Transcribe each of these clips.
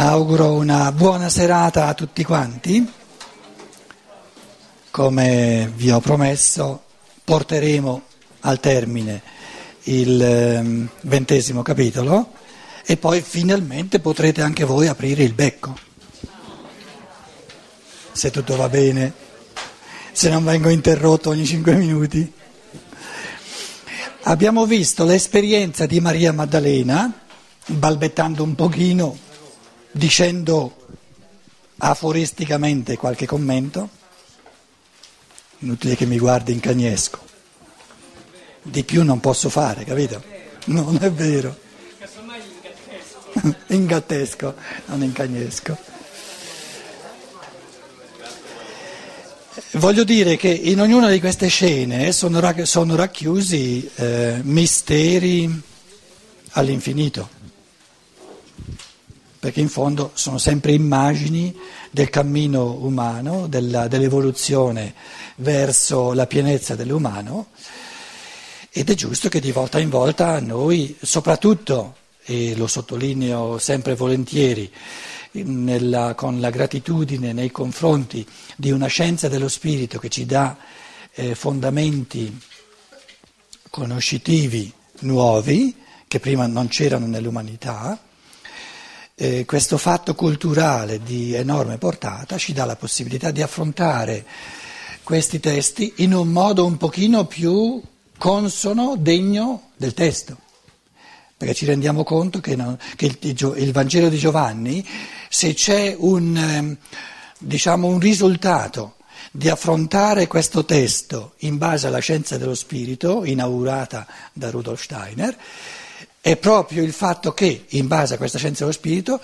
Auguro una buona serata a tutti quanti. Come vi ho promesso, porteremo al termine il ehm, ventesimo capitolo e poi finalmente potrete anche voi aprire il becco. Se tutto va bene, se non vengo interrotto ogni cinque minuti. Abbiamo visto l'esperienza di Maria Maddalena, balbettando un pochino dicendo aforisticamente qualche commento, inutile che mi guardi in cagnesco, di più non posso fare, capito? Non è vero. In gattesco, non in cagnesco. Voglio dire che in ognuna di queste scene sono, racchiusi eh, misteri all'infinito perché in fondo sono sempre immagini del cammino umano, della, dell'evoluzione verso la pienezza dell'umano. Ed è giusto che di volta in volta noi, soprattutto, e lo sottolineo sempre volentieri, nella, con la gratitudine nei confronti di una scienza dello spirito che ci dà eh, fondamenti conoscitivi nuovi che prima non c'erano nell'umanità, eh, questo fatto culturale di enorme portata ci dà la possibilità di affrontare questi testi in un modo un pochino più consono, degno del testo. Perché ci rendiamo conto che, non, che il, il, Vangelo di Giovanni, se c'è un, ehm, diciamo, un risultato di affrontare questo testo in base alla scienza dello spirito, inaugurata da Rudolf Steiner, è proprio il fatto che, in base a questa scienza dello spirito,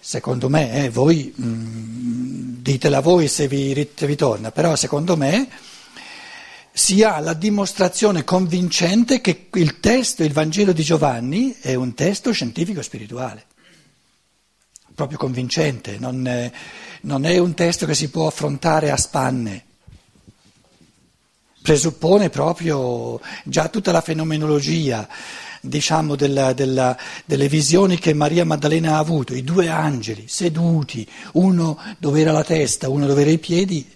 secondo me, eh, voi mh, mm, ditela voi se vi, se vi torna, però secondo me si ha la dimostrazione convincente che il testo, il Vangelo di Giovanni, è un testo scientifico-spirituale, proprio convincente, non è, non è un testo che si può affrontare a spanne. Presuppone proprio già tutta la fenomenologia diciamo, della, della, delle visioni che Maria Maddalena ha avuto, i due angeli seduti, uno dove era la testa, uno dove erano i piedi,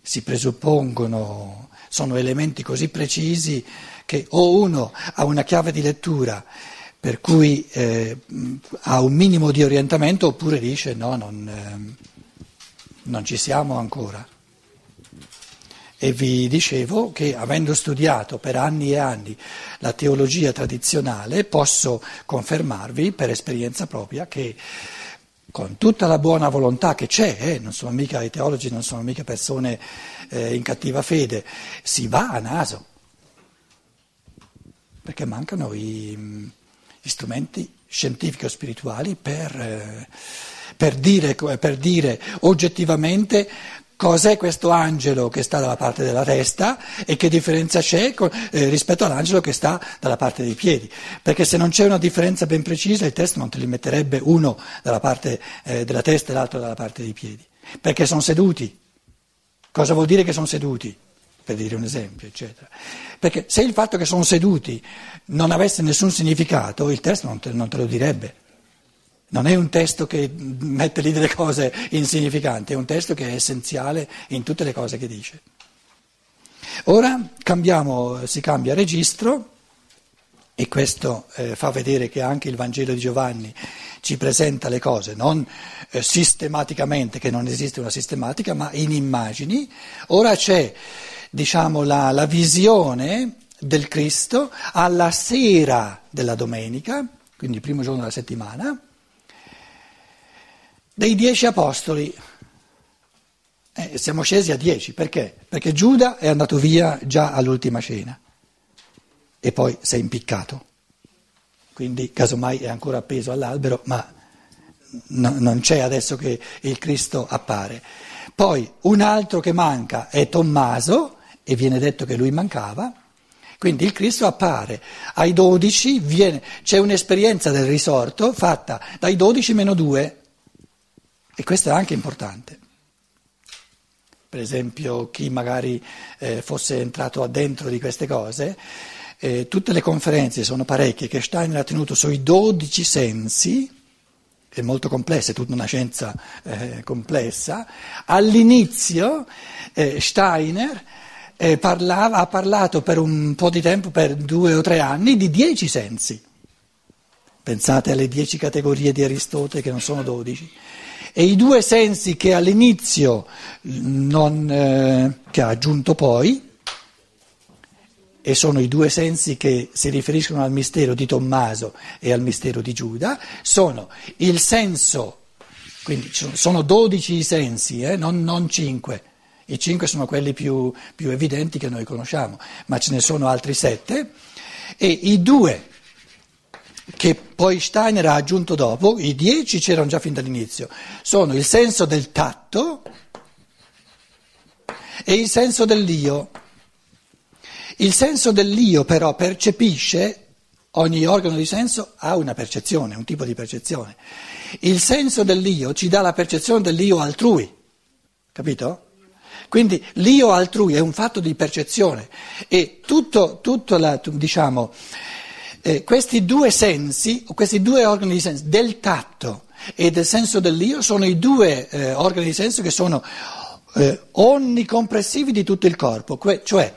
si presuppongono, sono elementi così precisi che o uno ha una chiave di lettura per cui eh, ha un minimo di orientamento oppure dice no, non, eh, non ci siamo ancora. E vi dicevo che avendo studiato per anni e anni la teologia tradizionale posso confermarvi per esperienza propria che con tutta la buona volontà che c'è, eh, non sono mica i teologi, non sono mica persone eh, in cattiva fede, si va a naso, perché mancano i, gli strumenti scientifico-spirituali per, eh, per, dire, per dire oggettivamente Cos'è questo angelo che sta dalla parte della testa e che differenza c'è eh, rispetto all'angelo che sta dalla parte dei piedi? Perché se non c'è una differenza ben precisa il testo non te li metterebbe uno dalla parte eh, della testa e l'altro dalla parte dei piedi. Perché sono seduti. Cosa vuol dire che sono seduti? Per dire un esempio, eccetera. Perché se il fatto che sono seduti non avesse nessun significato, il testo non te, non te lo direbbe. Non è un testo che mette lì delle cose insignificanti, è un testo che è essenziale in tutte le cose che dice. Ora cambiamo, si cambia registro e questo eh, fa vedere che anche il Vangelo di Giovanni ci presenta le cose non eh, sistematicamente, che non esiste una sistematica, ma in immagini. Ora c'è diciamo, la, la visione del Cristo alla sera della domenica, quindi il primo giorno della settimana dei dieci apostoli. Eh, siamo scesi a dieci, perché? Perché Giuda è andato via già all'ultima cena e poi si è impiccato. Quindi casomai è ancora appeso all'albero, ma no, non c'è adesso che il Cristo appare. Poi un altro che manca è Tommaso e viene detto che lui mancava. Quindi il Cristo appare ai dodici, c'è un'esperienza del risorto fatta dai dodici meno due, e questo è anche importante. Per esempio, chi magari eh, fosse entrato addentro di queste cose, eh, tutte le conferenze, sono parecchie, che Steiner ha tenuto sui dodici sensi, è molto complessa, è tutta una scienza eh, complessa, all'inizio eh, Steiner eh, parlava, ha parlato per un po' di tempo, per due o tre anni, di dieci sensi. Pensate alle dieci categorie di Aristotele che non sono dodici. E i due sensi che all'inizio non, eh, che ha aggiunto poi, e sono i due sensi che si riferiscono al mistero di Tommaso e al mistero di Giuda, sono il senso, quindi sono dodici i sensi, eh, non, cinque, i cinque sono quelli più, più evidenti che noi conosciamo, ma ce ne sono altri sette, e i due che poi Steiner ha aggiunto dopo, i dieci c'erano già fin dall'inizio, sono il senso del tatto e il senso dell'io. Il senso dell'io però percepisce, ogni organo di senso ha una percezione, un tipo di percezione. Il senso dell'io ci dà la percezione dell'io altrui, capito? Quindi l'io altrui è un fatto di percezione e tutto, tutto la, diciamo, eh, questi due sensi, questi due organi di senso, del tatto e del senso dell'io, sono i due eh, organi di senso che sono eh, onnicompressivi di tutto il corpo, que- cioè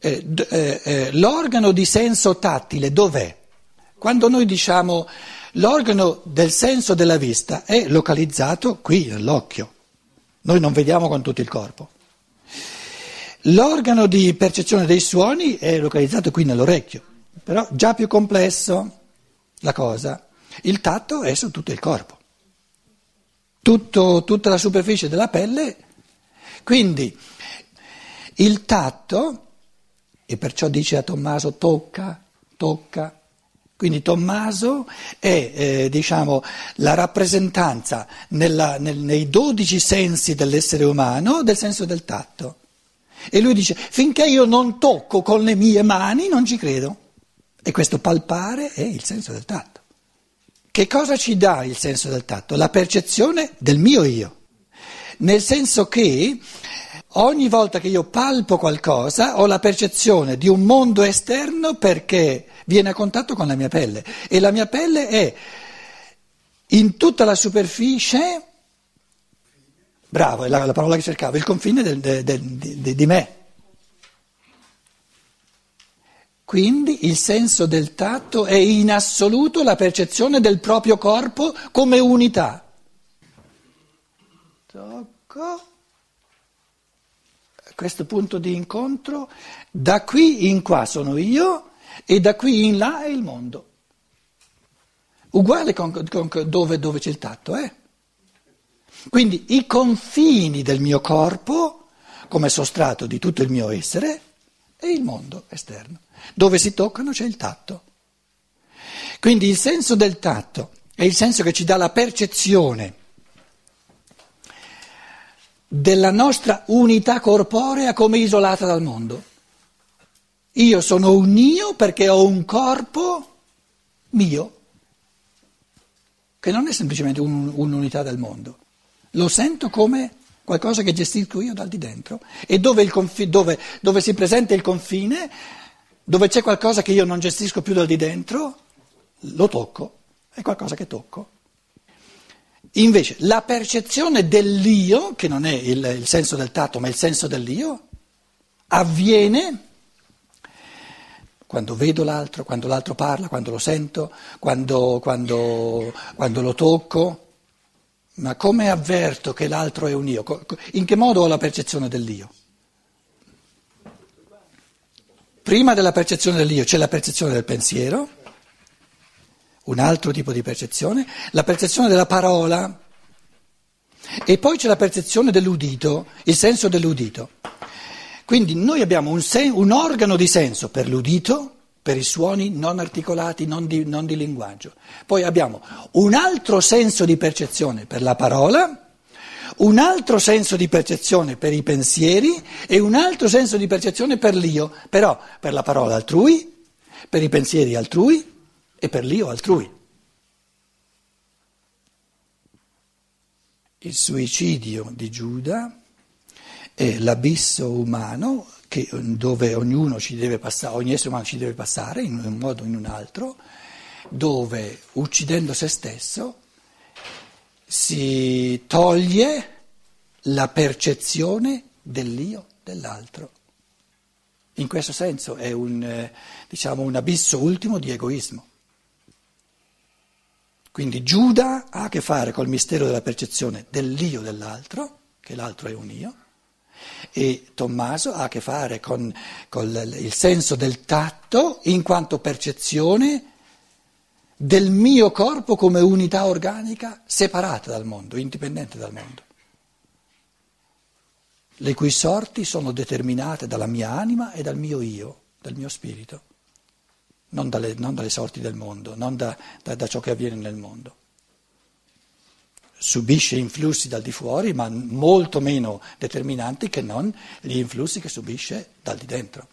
eh, eh, eh, l'organo di senso tattile dov'è? Quando noi diciamo l'organo del senso della vista è localizzato qui nell'occhio, noi non vediamo con tutto il corpo. L'organo di percezione dei suoni è localizzato qui nell'orecchio, però già più complesso la cosa. Il tatto è su tutto il corpo, tutto, tutta la superficie della pelle, quindi il tatto e perciò dice a Tommaso tocca, tocca. Quindi Tommaso è eh, diciamo, la rappresentanza nella, nel, nei dodici sensi dell'essere umano del senso del tatto. E lui dice, finché io non tocco con le mie mani non ci credo. E questo palpare è il senso del tatto. Che cosa ci dà il senso del tatto? La percezione del mio io. Nel senso che Ogni volta che io palpo qualcosa ho la percezione di un mondo esterno perché viene a contatto con la mia pelle e la mia pelle è in tutta la superficie, bravo, è la, la parola che cercavo, il confine del, del, del, di, di me. Quindi il senso del tatto è in assoluto la percezione del proprio corpo come unità. Tocco questo punto di incontro, da qui in qua sono io e da qui in là è il mondo. Uguale con, con dove, dove, c'è il tatto, eh? Quindi i confini del mio corpo, come sostrato di tutto il mio essere, e il mondo esterno. Dove si toccano c'è il tatto. Quindi il senso del tatto è il senso che ci dà la percezione della nostra unità corporea come isolata dal mondo. Io sono un io perché ho un corpo mio, che non è semplicemente un, un'unità del mondo. Lo sento come qualcosa che gestisco io dal di dentro e dove, confi- dove, dove si presenta il confine, dove c'è qualcosa che io non gestisco più dal di dentro, lo tocco, è qualcosa che tocco. Invece la percezione dell'io, che non è il, il senso del tatto ma il senso dell'io, avviene quando vedo l'altro, quando l'altro parla, quando lo sento, quando, quando, quando, lo tocco. Ma come avverto che l'altro è un io? In che modo ho la percezione dell'io? Prima della percezione dell'io c'è la percezione del pensiero un altro tipo di percezione, la percezione della parola e poi c'è la percezione dell'udito, il senso dell'udito. Quindi noi abbiamo un, sen- un organo di senso per l'udito, per i suoni non articolati, non di, non di linguaggio. Poi abbiamo un altro senso di percezione per la parola, un altro senso di percezione per i pensieri e un altro senso di percezione per l'io, però per la parola altrui, per i pensieri altrui e per l'io altrui. Il suicidio di Giuda è l'abisso umano che, dove ognuno ci deve passare, ogni essere umano ci deve passare in un modo o in un altro, dove uccidendo se stesso si toglie la percezione dell'io dell'altro. In questo senso è un, diciamo, un abisso ultimo di egoismo. Quindi Giuda ha a che fare col mistero della percezione dell'io dell'altro, che l'altro è un io, e Tommaso ha a che fare con, con il senso del tatto in quanto percezione del mio corpo come unità organica separata dal mondo, indipendente dal mondo, le cui sorti sono determinate dalla mia anima e dal mio io, dal mio spirito, non dalle, non dalle sorti del mondo, non da, da, da ciò che avviene nel mondo subisce influssi dal di fuori, ma molto meno determinanti che non gli influssi che subisce dal di dentro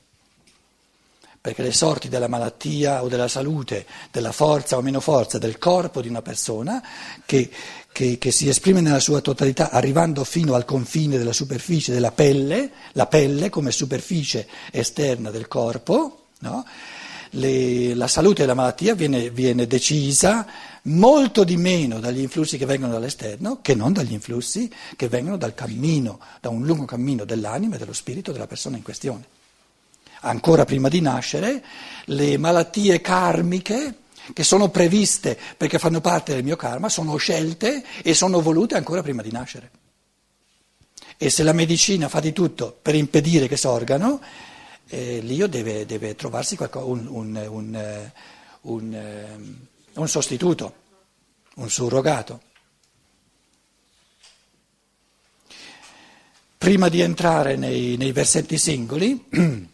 perché le sorti della malattia o della salute, della forza o meno forza del corpo di una persona, che, che, che, si esprime nella sua totalità arrivando fino al confine della superficie della pelle, la pelle come superficie esterna del corpo, no? Le, la salute e la malattia viene, viene decisa molto di meno dagli influssi che vengono dall'esterno che non dagli influssi che vengono dal cammino, da un lungo cammino dell'anima e dello spirito della persona in questione ancora prima di nascere, le malattie karmiche che sono previste perché fanno parte del mio karma, sono scelte e sono volute ancora prima di nascere. E se la medicina fa di tutto per impedire che sorgano, eh, l'io deve, deve trovarsi qualcosa, un, un, un, eh, un, sostituto, un surrogato. Prima di entrare nei, nei versetti singoli,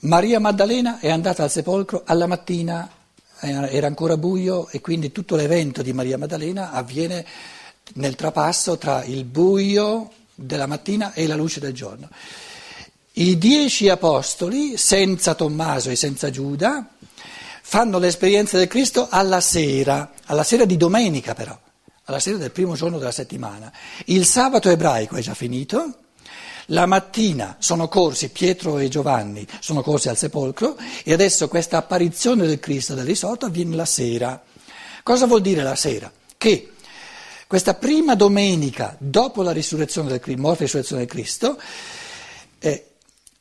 Maria Maddalena è andata al sepolcro alla mattina, era ancora buio e quindi tutto l'evento di Maria Maddalena avviene nel trapasso tra il buio della mattina e la luce del giorno. I dieci apostoli, senza Tommaso e senza Giuda, fanno l'esperienza del Cristo alla sera, alla sera di domenica però, alla sera del primo giorno della settimana. Il sabato ebraico è già finito la mattina sono corsi, Pietro e Giovanni sono corsi al sepolcro e adesso questa apparizione del Cristo del risorto avviene la sera. Cosa vuol dire la sera? Che questa prima domenica dopo la risurrezione del morte e risurrezione del Cristo, eh,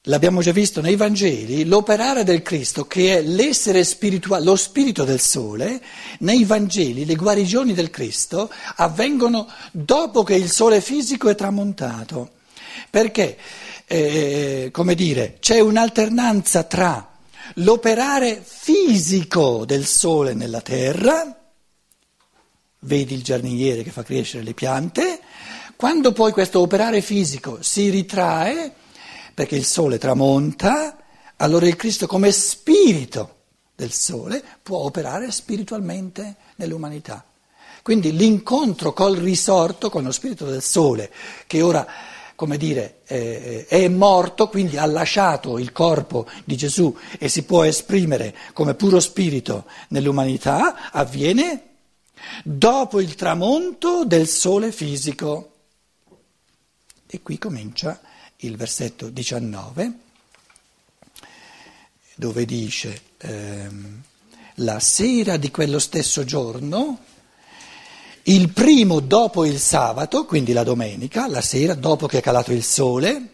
l'abbiamo già visto nei Vangeli, l'operare del Cristo, che è l'essere spirituale, lo spirito del sole, nei Vangeli le guarigioni del Cristo avvengono dopo che il sole fisico è tramontato. Perché, eh, come dire, c'è un'alternanza tra l'operare fisico del sole nella terra, vedi il giardiniere che fa crescere le piante, quando poi questo operare fisico si ritrae, perché il sole tramonta, allora il Cristo come spirito del sole può operare spiritualmente nell'umanità. Quindi l'incontro col risorto, con lo spirito del sole, che ora come dire, eh, è morto, quindi ha lasciato il corpo di Gesù e si può esprimere come puro spirito nell'umanità, avviene dopo il tramonto del sole fisico. E qui comincia il versetto 19, dove dice, ehm, la sera di quello stesso giorno, il primo dopo il sabato, quindi la domenica, la sera, dopo che è calato il sole,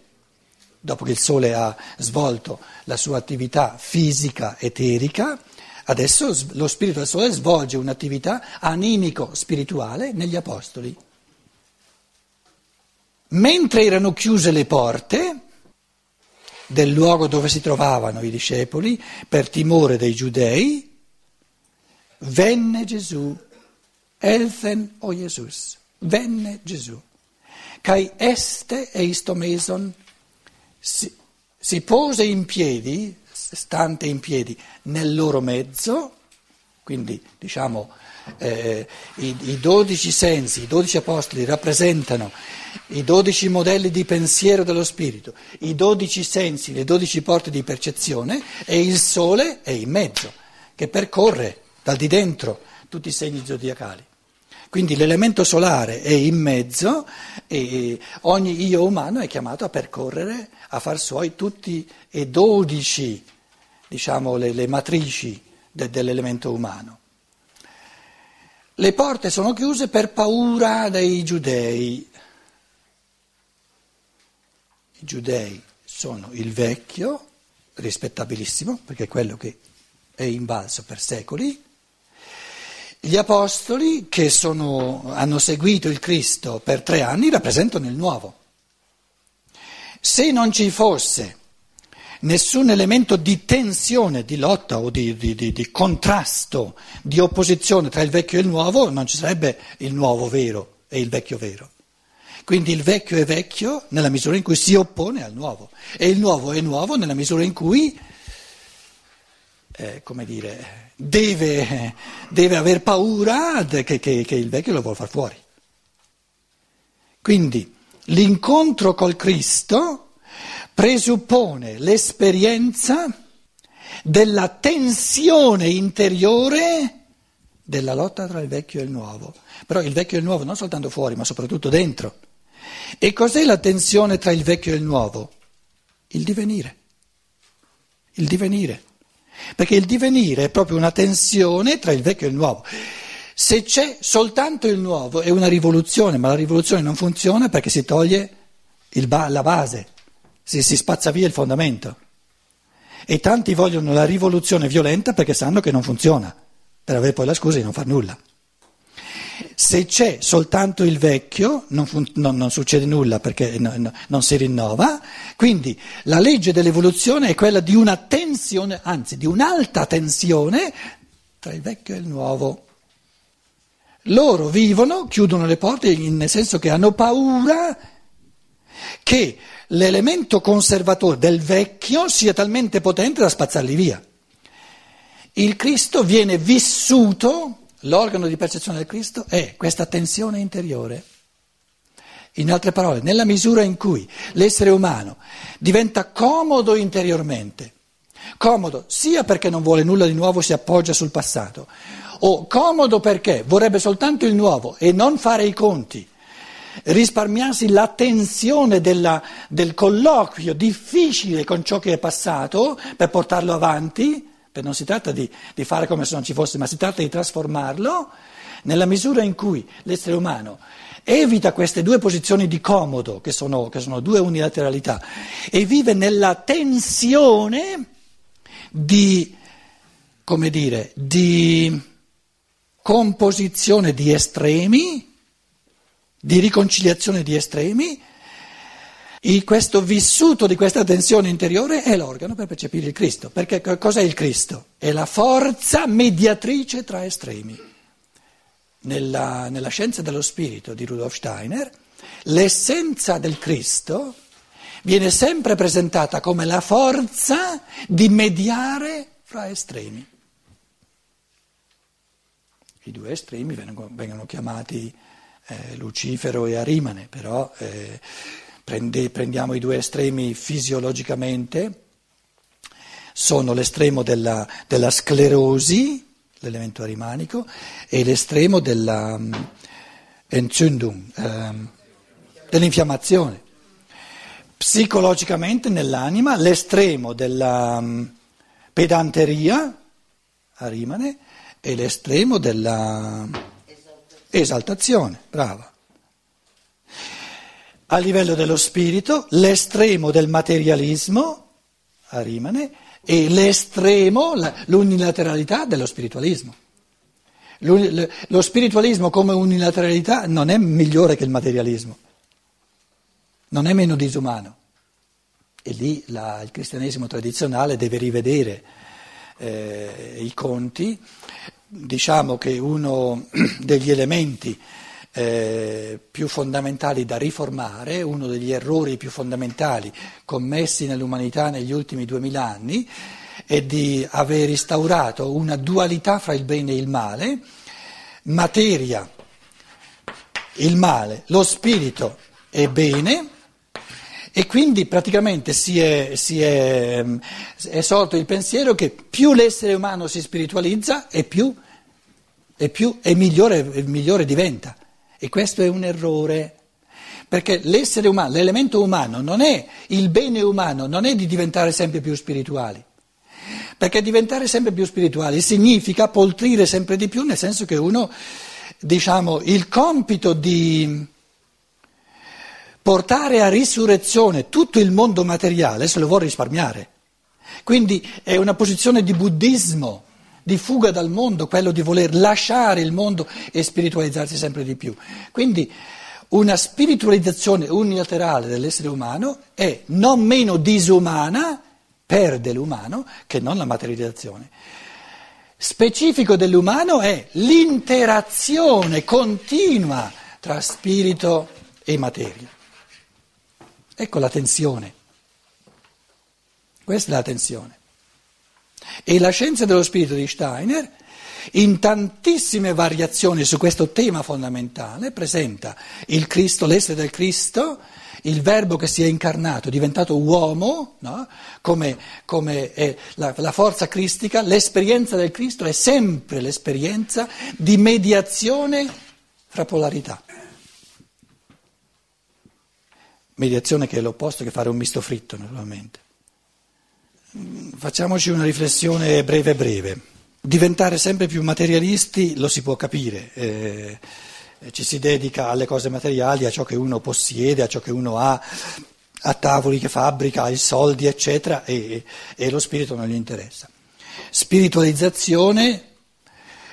dopo che il sole ha svolto la sua attività fisica eterica, adesso lo spirito del sole svolge un'attività animico-spirituale negli apostoli. Mentre erano chiuse le porte del luogo dove si trovavano i discepoli, per timore dei giudei, venne Gesù Elfen o Jesus, venne Gesù. Kai este eistomeson si, si pose in piedi, stante in piedi, nel loro mezzo, quindi diciamo eh, i, dodici sensi, i dodici apostoli rappresentano i dodici modelli di pensiero dello spirito, i dodici sensi, le dodici porte di percezione e il sole è in mezzo, che percorre dal di dentro tutti i segni zodiacali. Quindi l'elemento solare è in mezzo e ogni io umano è chiamato a percorrere, a far suoi tutti e dodici, diciamo, le, le matrici de, dell'elemento umano. Le porte sono chiuse per paura dei giudei. I giudei sono il vecchio, rispettabilissimo, perché è quello che è invalso per secoli, gli apostoli che sono, hanno seguito il Cristo per tre anni rappresentano il nuovo. Se non ci fosse nessun elemento di tensione, di lotta o di, di, di, di, contrasto, di opposizione tra il vecchio e il nuovo, non ci sarebbe il nuovo vero e il vecchio vero. Quindi il vecchio è vecchio nella misura in cui si oppone al nuovo e il nuovo è nuovo nella misura in cui, eh, come dire, deve, deve aver paura che, che, che il vecchio lo vuole far fuori. Quindi l'incontro col Cristo presuppone l'esperienza della tensione interiore della lotta tra il vecchio e il nuovo. Però il vecchio e il nuovo non soltanto fuori, ma soprattutto dentro. E cos'è la tensione tra il vecchio e il nuovo? Il divenire. Il divenire. Perché il divenire è proprio una tensione tra il vecchio e il nuovo. Se c'è soltanto il nuovo è una rivoluzione, ma la rivoluzione non funziona perché si toglie ba- la base, si, si spazza via il fondamento. E tanti vogliono la rivoluzione violenta perché sanno che non funziona, per avere poi la scusa di non far nulla. Se c'è soltanto il vecchio non, fun- non, non succede nulla perché no, no, non si rinnova, quindi la legge dell'evoluzione è quella di una tensione, anzi di un'alta tensione tra il vecchio e il nuovo. Loro vivono, chiudono le porte nel senso che hanno paura che l'elemento conservatore del vecchio sia talmente potente da spazzarli via. Il Cristo viene vissuto L'organo di percezione del Cristo è questa tensione interiore. In altre parole, nella misura in cui l'essere umano diventa comodo interiormente, comodo sia perché non vuole nulla di nuovo, si appoggia sul passato, o comodo perché vorrebbe soltanto il nuovo e non fare i conti, risparmiarsi la tensione della, del colloquio difficile con ciò che è passato per portarlo avanti, non si tratta di, di, fare come se non ci fosse, ma si tratta di trasformarlo nella misura in cui l'essere umano evita queste due posizioni di comodo, che sono, che sono due unilateralità, e vive nella tensione di, come dire, di composizione di estremi, di riconciliazione di estremi, e questo vissuto di questa tensione interiore è l'organo per percepire il Cristo. Perché cos'è il Cristo? È la forza mediatrice tra estremi. Nella, nella scienza dello spirito di Rudolf Steiner, l'essenza del Cristo viene sempre presentata come la forza di mediare fra estremi. I due estremi vengono, vengono chiamati eh, Lucifero e Arimane, però... Eh, Prende, prendiamo i due estremi fisiologicamente, sono l'estremo della, della sclerosi, l'elemento arimanico, e l'estremo della um, Entzündung, um, dell'infiammazione. Psicologicamente nell'anima l'estremo della um, pedanteria, arimane, e l'estremo della esaltazione, brava a livello dello spirito, l'estremo del materialismo, a Rimane, e l'estremo, l'unilateralità dello spiritualismo. Lo spiritualismo come unilateralità non è migliore che il materialismo, non è meno disumano. E lì la, il cristianesimo tradizionale deve rivedere eh, i conti. Diciamo che uno degli elementi eh, più fondamentali da riformare, uno degli errori più fondamentali commessi nell'umanità negli ultimi duemila anni è di aver instaurato una dualità fra il bene e il male, materia, il male, lo spirito è bene. E quindi praticamente si è, si è, è, sorto il pensiero che più l'essere umano si spiritualizza e più, e più e migliore, migliore diventa. E questo è un errore, perché l'essere umano, l'elemento umano non è, il bene umano non è di diventare sempre più spirituali. Perché diventare sempre più spirituali significa poltrire sempre di più, nel senso che uno diciamo, il compito di portare a risurrezione tutto il mondo materiale se lo vuole risparmiare. Quindi è una posizione di buddismo, di fuga dal mondo, quello di voler lasciare il mondo e spiritualizzarsi sempre di più. Quindi una spiritualizzazione unilaterale dell'essere umano è non meno disumana, perde l'umano, che non la materializzazione. Specifico dell'umano è l'interazione continua tra spirito e materia. Ecco la tensione. Questa è la tensione. E la scienza dello spirito di Steiner, in tantissime variazioni su questo tema fondamentale, presenta il Cristo, l'essere del Cristo, il verbo che si è incarnato, diventato uomo, no? come, come la, la forza cristica, l'esperienza del Cristo è sempre l'esperienza di mediazione fra polarità. Mediazione che è l'opposto che fare un misto fritto, naturalmente. Facciamoci una riflessione breve breve. Diventare sempre più materialisti lo si può capire. Eh, ci si dedica alle cose materiali, a ciò che uno possiede, a ciò che uno ha, a tavoli che fabbrica, ai soldi, eccetera, e, e lo spirito non gli interessa. Spiritualizzazione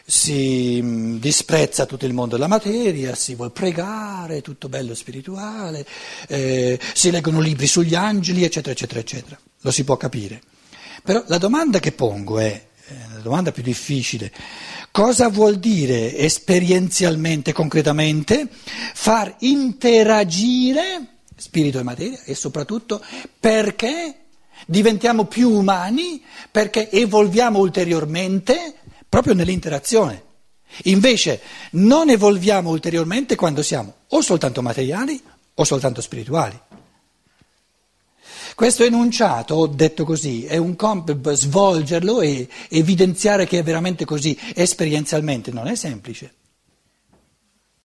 si mm, disprezza tutto il mondo della materia, si vuole pregare, tutto bello spirituale, eh, si leggono libri sugli angeli, eccetera, eccetera, eccetera. Lo si può capire. Però la domanda che pongo è, eh, la domanda più difficile, cosa vuol dire esperienzialmente, concretamente, far interagire spirito e materia e soprattutto perché diventiamo più umani, perché evolviamo ulteriormente proprio nell'interazione. Invece non evolviamo ulteriormente quando siamo o soltanto materiali o soltanto spirituali. Questo enunciato, detto così, è un compito svolgerlo e evidenziare che è veramente così esperienzialmente non è semplice.